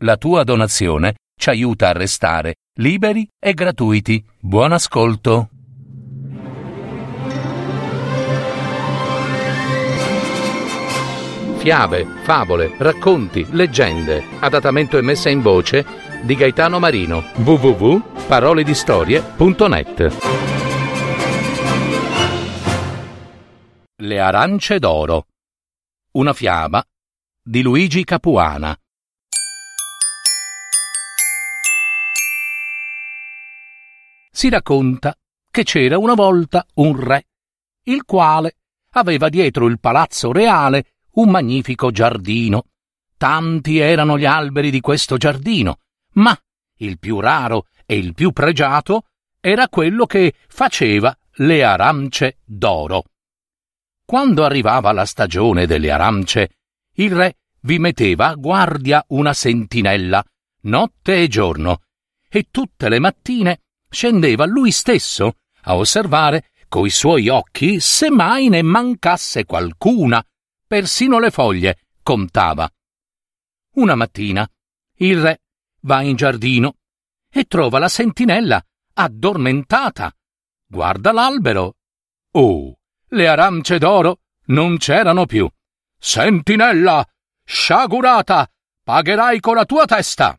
La tua donazione ci aiuta a restare liberi e gratuiti. Buon ascolto. Fiabe, favole, racconti, leggende. Adattamento e messa in voce di Gaetano Marino. www.paroledistorie.net Le arance d'oro. Una fiaba di Luigi Capuana. Si racconta che c'era una volta un re, il quale aveva dietro il palazzo reale un magnifico giardino. Tanti erano gli alberi di questo giardino, ma il più raro e il più pregiato era quello che faceva le arance d'oro. Quando arrivava la stagione delle arance, il re vi metteva a guardia una sentinella, notte e giorno, e tutte le mattine scendeva lui stesso a osservare coi suoi occhi se mai ne mancasse qualcuna, persino le foglie contava. Una mattina il re va in giardino e trova la sentinella addormentata. Guarda l'albero. Oh, le arance d'oro non c'erano più. Sentinella, sciagurata, pagherai con la tua testa.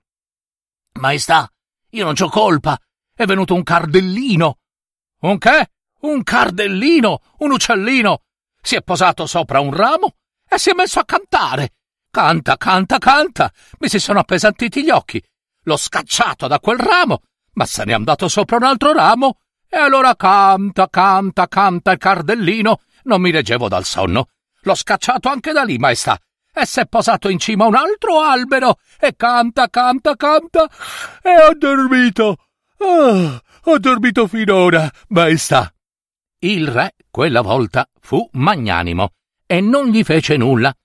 Maestà, io non c'ho colpa. È venuto un cardellino. Un che? Un cardellino, un uccellino. Si è posato sopra un ramo e si è messo a cantare. Canta, canta, canta. Mi si sono appesantiti gli occhi. L'ho scacciato da quel ramo, ma se n'è andato sopra un altro ramo. E allora canta, canta, canta il cardellino. Non mi reggevo dal sonno. L'ho scacciato anche da lì, maestà. E si è posato in cima a un altro albero. E canta, canta, canta. E ho dormito. Oh, ho dormito finora, maestà. Il re quella volta fu magnanimo e non gli fece nulla.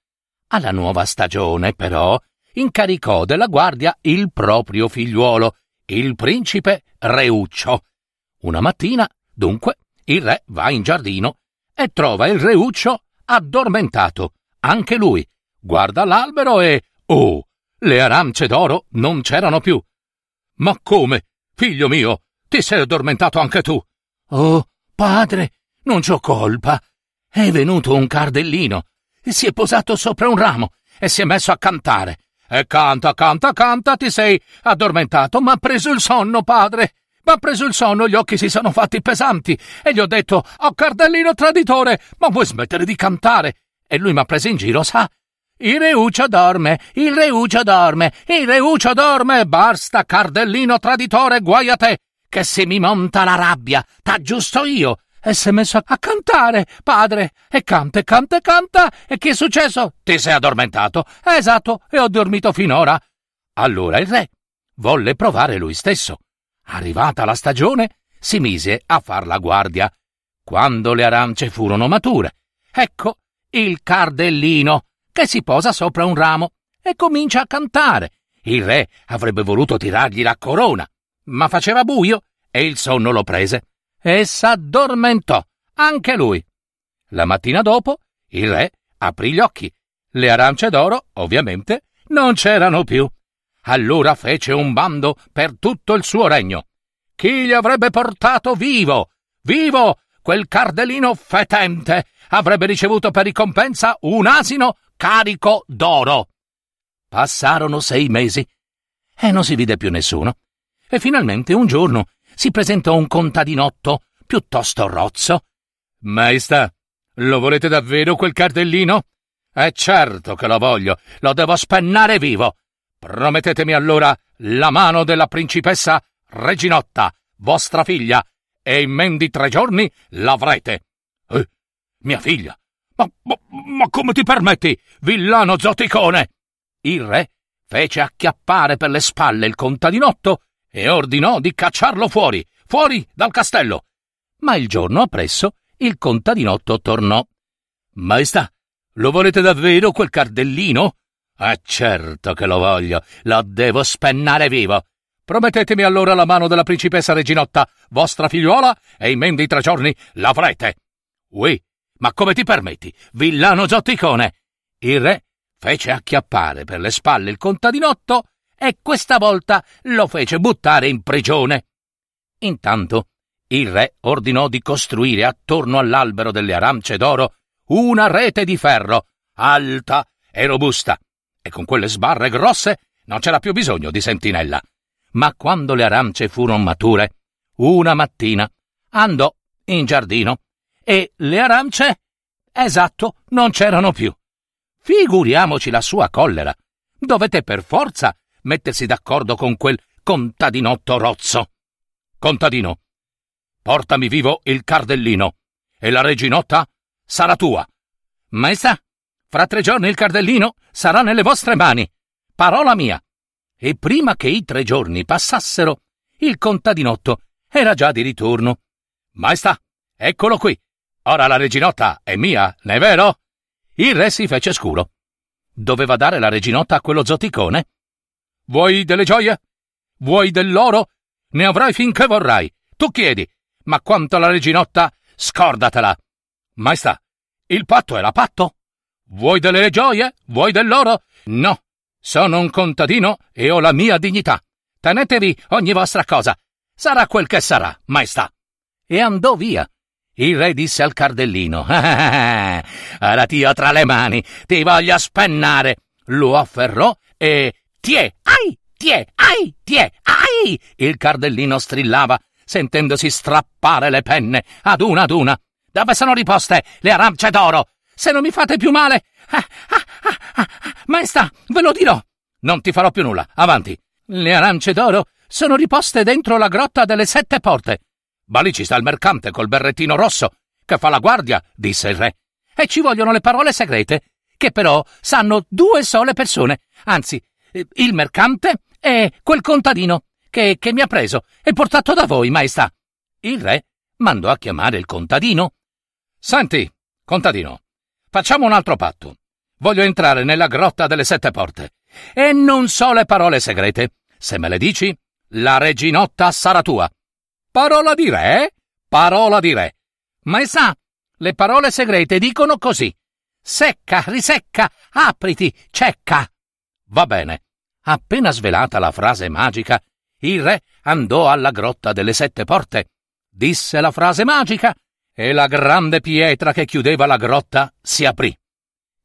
Alla nuova stagione, però, incaricò della guardia il proprio figliuolo, il principe Reuccio. Una mattina, dunque, il re va in giardino e trova il Reuccio addormentato. Anche lui guarda l'albero e. Oh! Le arance d'oro non c'erano più. Ma come? Figlio mio, ti sei addormentato anche tu. Oh, padre, non c'ho colpa. È venuto un cardellino, si è posato sopra un ramo e si è messo a cantare. E canta, canta, canta, ti sei addormentato, ma ha preso il sonno, padre. Ma ha preso il sonno, gli occhi si sono fatti pesanti e gli ho detto: Oh, cardellino traditore, ma vuoi smettere di cantare? E lui mi ha preso in giro, sa? Il reuccio dorme, il reuccio dorme, il reuccio dorme, basta, cardellino traditore, guai a te, che se mi monta la rabbia, t'aggiusto io. E si è messo a cantare, padre, e canta, e canta, e canta, e che è successo? Ti sei addormentato? Esatto, e ho dormito finora. Allora il re volle provare lui stesso. Arrivata la stagione, si mise a far la guardia. Quando le arance furono mature, ecco il cardellino che si posa sopra un ramo e comincia a cantare. Il re avrebbe voluto tirargli la corona, ma faceva buio e il sonno lo prese e s'addormentò anche lui. La mattina dopo il re aprì gli occhi. Le arance d'oro, ovviamente, non c'erano più. Allora fece un bando per tutto il suo regno. Chi gli avrebbe portato vivo, vivo, quel cardellino fetente avrebbe ricevuto per ricompensa un asino carico d'oro. Passarono sei mesi e non si vide più nessuno. E finalmente un giorno si presentò un contadinotto piuttosto rozzo. Maestà, lo volete davvero quel cardellino? È certo che lo voglio, lo devo spennare vivo. Promettetemi allora la mano della principessa Reginotta, vostra figlia, e in men di tre giorni l'avrete. Eh, mia figlia? Ma, ma, ma come ti permetti, villano zoticone? Il re fece acchiappare per le spalle il contadinotto e ordinò di cacciarlo fuori, fuori dal castello. Ma il giorno appresso il contadinotto tornò. Maestà, lo volete davvero quel cardellino? Eh certo che lo voglio, lo devo spennare vivo. Promettetemi allora la mano della principessa Reginotta, vostra figliuola, e in men di tre giorni l'avrete. Ui, ma come ti permetti, villano zotticone? Il re fece acchiappare per le spalle il contadinotto e questa volta lo fece buttare in prigione. Intanto il re ordinò di costruire attorno all'albero delle arance d'oro una rete di ferro, alta e robusta, e con quelle sbarre grosse non c'era più bisogno di sentinella. Ma quando le arance furono mature, una mattina andò in giardino e le arance, esatto, non c'erano più. Figuriamoci la sua collera. Dovete per forza mettersi d'accordo con quel contadinotto rozzo. Contadino, portami vivo il cardellino e la reginotta sarà tua. Maestà, fra tre giorni il cardellino sarà nelle vostre mani. Parola mia. E prima che i tre giorni passassero, il contadinotto era già di ritorno. Maestà, eccolo qui. Ora la reginotta è mia, non è vero? Il re si fece scuro. Doveva dare la reginotta a quello zoticone? Vuoi delle gioie? Vuoi dell'oro? Ne avrai finché vorrai. Tu chiedi. Ma quanto alla reginotta, scordatela. Maestà, il patto la patto? Vuoi delle gioie? Vuoi dell'oro? No. Sono un contadino e ho la mia dignità. Tenetevi ogni vostra cosa. Sarà quel che sarà, maestà. E andò via. Il re disse al cardellino: Ora ti ho tra le mani, ti voglio spennare. Lo afferrò e. Tie, ai, tie, ai, tie, ai! Il cardellino strillava, sentendosi strappare le penne ad una ad una. Dove sono riposte le arance d'oro? Se non mi fate più male. Ah, ah, ah, maestà, ve lo dirò. Non ti farò più nulla. Avanti. Le arance d'oro sono riposte dentro la grotta delle sette porte. Ma lì ci sta il mercante col berrettino rosso, che fa la guardia, disse il re. E ci vogliono le parole segrete, che però sanno due sole persone, anzi, il mercante e quel contadino che, che mi ha preso e portato da voi, maestà. Il re mandò a chiamare il contadino. Senti, contadino, facciamo un altro patto. Voglio entrare nella grotta delle sette porte. E non so le parole segrete. Se me le dici, la reginotta sarà tua. Parola di re? Parola di re. Maestà, le parole segrete dicono così. Secca, risecca, apriti, cecca. Va bene. Appena svelata la frase magica, il re andò alla grotta delle sette porte, disse la frase magica e la grande pietra che chiudeva la grotta si aprì.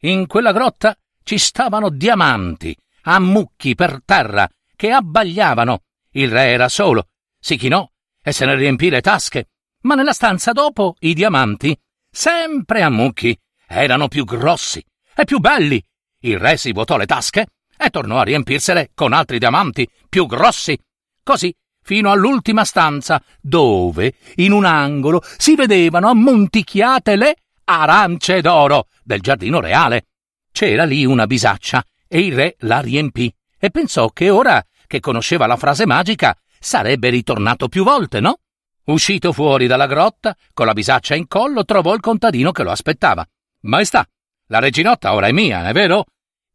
In quella grotta ci stavano diamanti, a mucchi per terra, che abbagliavano. Il re era solo, si chinò e se ne riempì le tasche, ma nella stanza dopo i diamanti, sempre a mucchi, erano più grossi e più belli. Il re si vuotò le tasche e tornò a riempirsele con altri diamanti più grossi. Così fino all'ultima stanza, dove, in un angolo, si vedevano ammonticchiate le arance d'oro del giardino reale. C'era lì una bisaccia e il re la riempì e pensò che ora che conosceva la frase magica sarebbe ritornato più volte, no? Uscito fuori dalla grotta, con la bisaccia in collo, trovò il contadino che lo aspettava. Maestà, la reginotta ora è mia, è vero?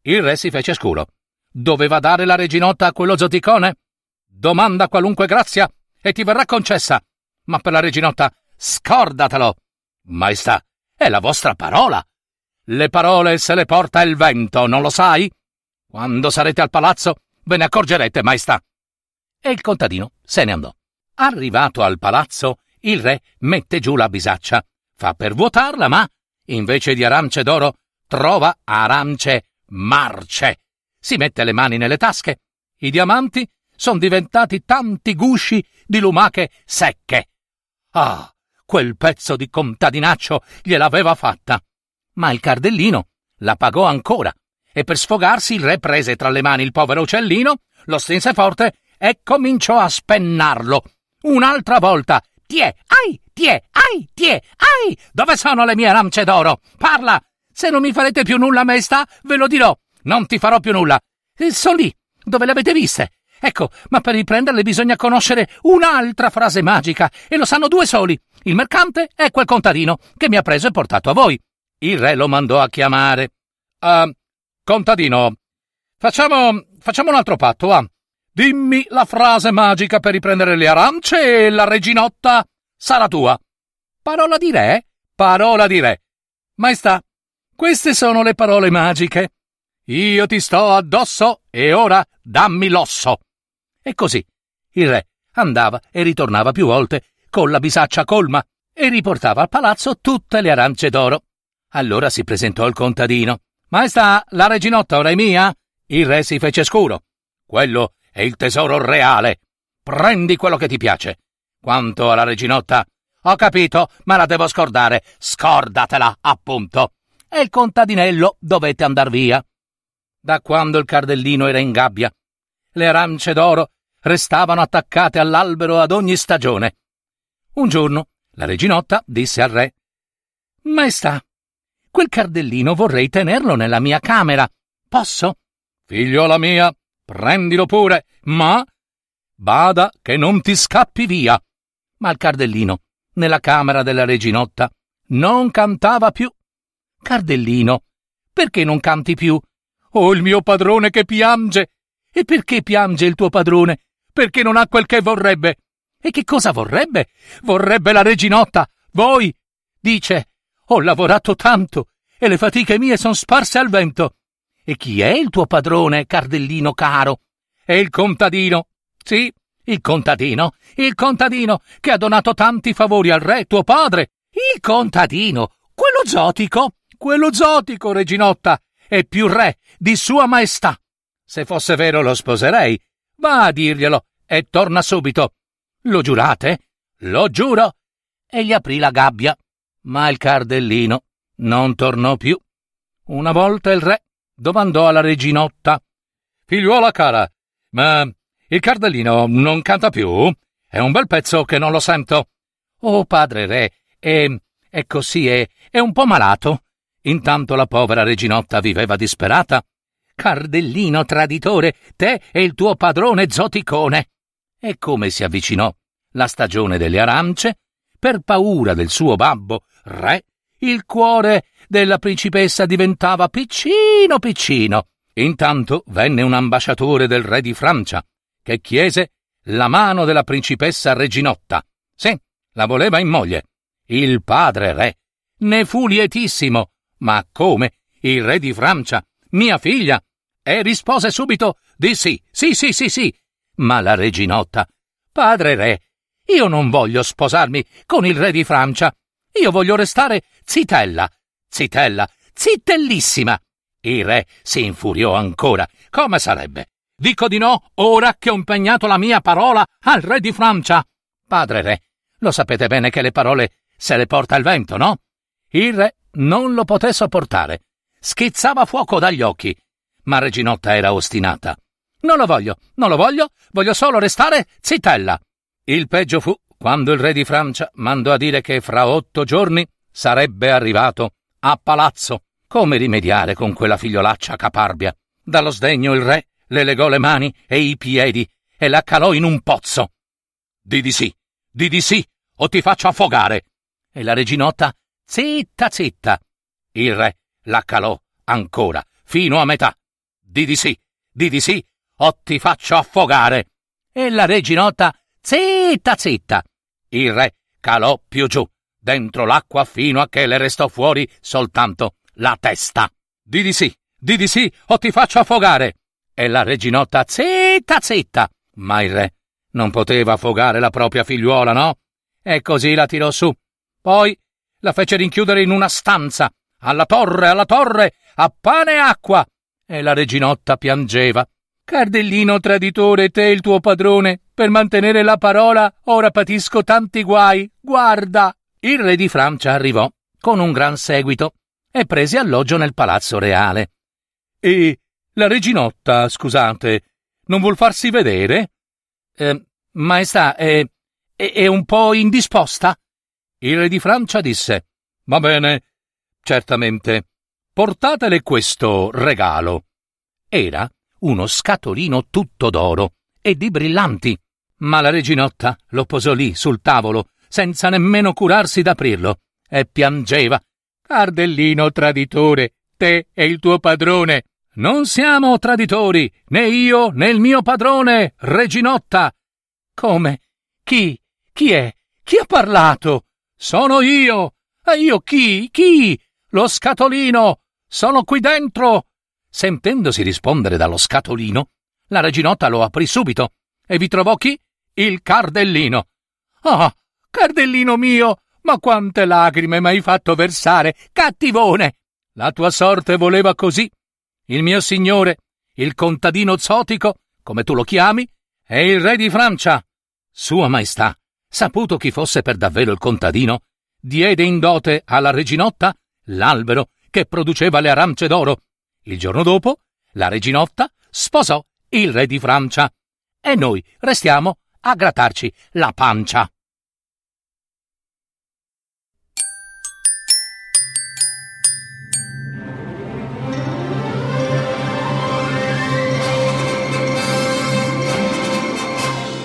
Il re si fece scuro. Doveva dare la reginotta a quello zoticone? Domanda qualunque grazia e ti verrà concessa. Ma per la reginotta, scordatelo. Maestà, è la vostra parola. Le parole se le porta il vento, non lo sai? Quando sarete al palazzo, ve ne accorgerete, maestà e il contadino se ne andò. Arrivato al palazzo, il re mette giù la bisaccia, fa per vuotarla, ma invece di arance d'oro trova arance marce. Si mette le mani nelle tasche. I diamanti sono diventati tanti gusci di lumache secche. Ah, quel pezzo di contadinaccio gliel'aveva fatta. Ma il cardellino la pagò ancora e per sfogarsi il re prese tra le mani il povero uccellino, lo strinse forte e cominciò a spennarlo. Un'altra volta. Tie, ai, tie, ai, tie, ai! Dove sono le mie arance d'oro? Parla! Se non mi farete più nulla, maestà, ve lo dirò. Non ti farò più nulla. Eh, sono lì, dove le avete viste. Ecco, ma per riprenderle bisogna conoscere un'altra frase magica, e lo sanno due soli. Il mercante e quel contadino che mi ha preso e portato a voi. Il re lo mandò a chiamare. Uh, contadino, facciamo, facciamo un altro patto? Ah? Dimmi la frase magica per riprendere le arance e la reginotta sarà tua. Parola di re? Parola di re. Maestà, queste sono le parole magiche. Io ti sto addosso e ora dammi l'osso. E così il re andava e ritornava più volte con la bisaccia colma e riportava al palazzo tutte le arance d'oro. Allora si presentò il contadino. Maestà, la reginotta ora è mia? Il re si fece scuro. Quello è il tesoro reale. Prendi quello che ti piace. Quanto alla reginotta, ho capito, ma la devo scordare. Scordatela, appunto. E il contadinello dovette andar via. Da quando il cardellino era in gabbia, le arance d'oro restavano attaccate all'albero ad ogni stagione. Un giorno la reginotta disse al re Maestà, quel cardellino vorrei tenerlo nella mia camera. Posso? Figliola mia, prendilo pure, ma bada che non ti scappi via. Ma il cardellino, nella camera della reginotta, non cantava più. Cardellino, perché non canti più? Oh, il mio padrone che piange! E perché piange il tuo padrone? Perché non ha quel che vorrebbe. E che cosa vorrebbe? Vorrebbe la reginotta. Voi! Dice, ho lavorato tanto e le fatiche mie son sparse al vento. E chi è il tuo padrone, Cardellino caro? È il contadino. Sì, il contadino, il contadino che ha donato tanti favori al re, tuo padre. Il contadino, quello zotico, quello zotico, reginotta, è più re di sua maestà. Se fosse vero lo sposerei. Va a dirglielo e torna subito. Lo giurate? Lo giuro. E gli aprì la gabbia. Ma il cardellino non tornò più. Una volta il re domandò alla reginotta. Figliuola cara, ma il cardellino non canta più? È un bel pezzo che non lo sento. Oh, padre re, è, è così, è, è un po' malato. Intanto la povera reginotta viveva disperata. Cardellino traditore, te e il tuo padrone zoticone. E come si avvicinò la stagione delle arance, per paura del suo babbo, re, il cuore della principessa diventava piccino piccino. Intanto venne un ambasciatore del re di Francia, che chiese la mano della principessa Reginotta. Sì, la voleva in moglie. Il padre re ne fu lietissimo. Ma come? Il re di Francia? Mia figlia? E rispose subito di sì, sì, sì, sì, sì, ma la reginotta, padre re, io non voglio sposarmi con il re di Francia. Io voglio restare zitella, zitella, zittellissima. Il re si infuriò ancora. Come sarebbe? Dico di no ora che ho impegnato la mia parola al re di Francia. Padre re, lo sapete bene che le parole se le porta il vento, no? Il re non lo poté sopportare. Schizzava fuoco dagli occhi. Ma Reginotta era ostinata. Non lo voglio, non lo voglio, voglio solo restare zitella. Il peggio fu quando il re di Francia mandò a dire che fra otto giorni sarebbe arrivato a palazzo. Come rimediare con quella figliolaccia caparbia? Dallo sdegno il re le legò le mani e i piedi e la calò in un pozzo. Di di sì, di di sì, o ti faccio affogare. E la reginotta, zitta, zitta. Il re la calò ancora, fino a metà. Di di sì, di di sì, o ti faccio affogare. E la reginotta, zitta, zitta. Il re calò più giù, dentro l'acqua fino a che le restò fuori soltanto la testa. Di di sì, di di sì, o ti faccio affogare. E la reginotta, zitta, zitta. Ma il re non poteva affogare la propria figliuola, no? E così la tirò su. Poi la fece rinchiudere in una stanza. Alla torre, alla torre, a pane e acqua. E la reginotta piangeva Cardellino traditore, te il tuo padrone, per mantenere la parola, ora patisco tanti guai. Guarda! Il re di Francia arrivò con un gran seguito e prese alloggio nel palazzo reale. E la reginotta, scusate, non vuol farsi vedere? Eh, maestà, è, è, è un po' indisposta? Il re di Francia disse: Va bene, certamente. Portatele questo regalo. Era uno scatolino tutto d'oro e di brillanti. Ma la reginotta lo posò lì sul tavolo, senza nemmeno curarsi d'aprirlo, e piangeva. Cardellino traditore, te e il tuo padrone. Non siamo traditori, né io né il mio padrone, reginotta. Come? Chi? Chi è? Chi ha parlato? Sono io. E io chi? Chi? Lo scatolino. Sono qui dentro. Sentendosi rispondere dallo scatolino, la reginotta lo aprì subito e vi trovò chi? Il cardellino. Ah, cardellino mio, ma quante lacrime m'hai fatto versare, cattivone! La tua sorte voleva così. Il mio signore, il contadino zotico, come tu lo chiami, è il re di Francia. Sua Maestà, saputo chi fosse per davvero il contadino, diede in dote alla reginotta l'albero che produceva le arance d'oro. Il giorno dopo, la reginotta sposò il re di Francia. E noi restiamo a grattarci la pancia.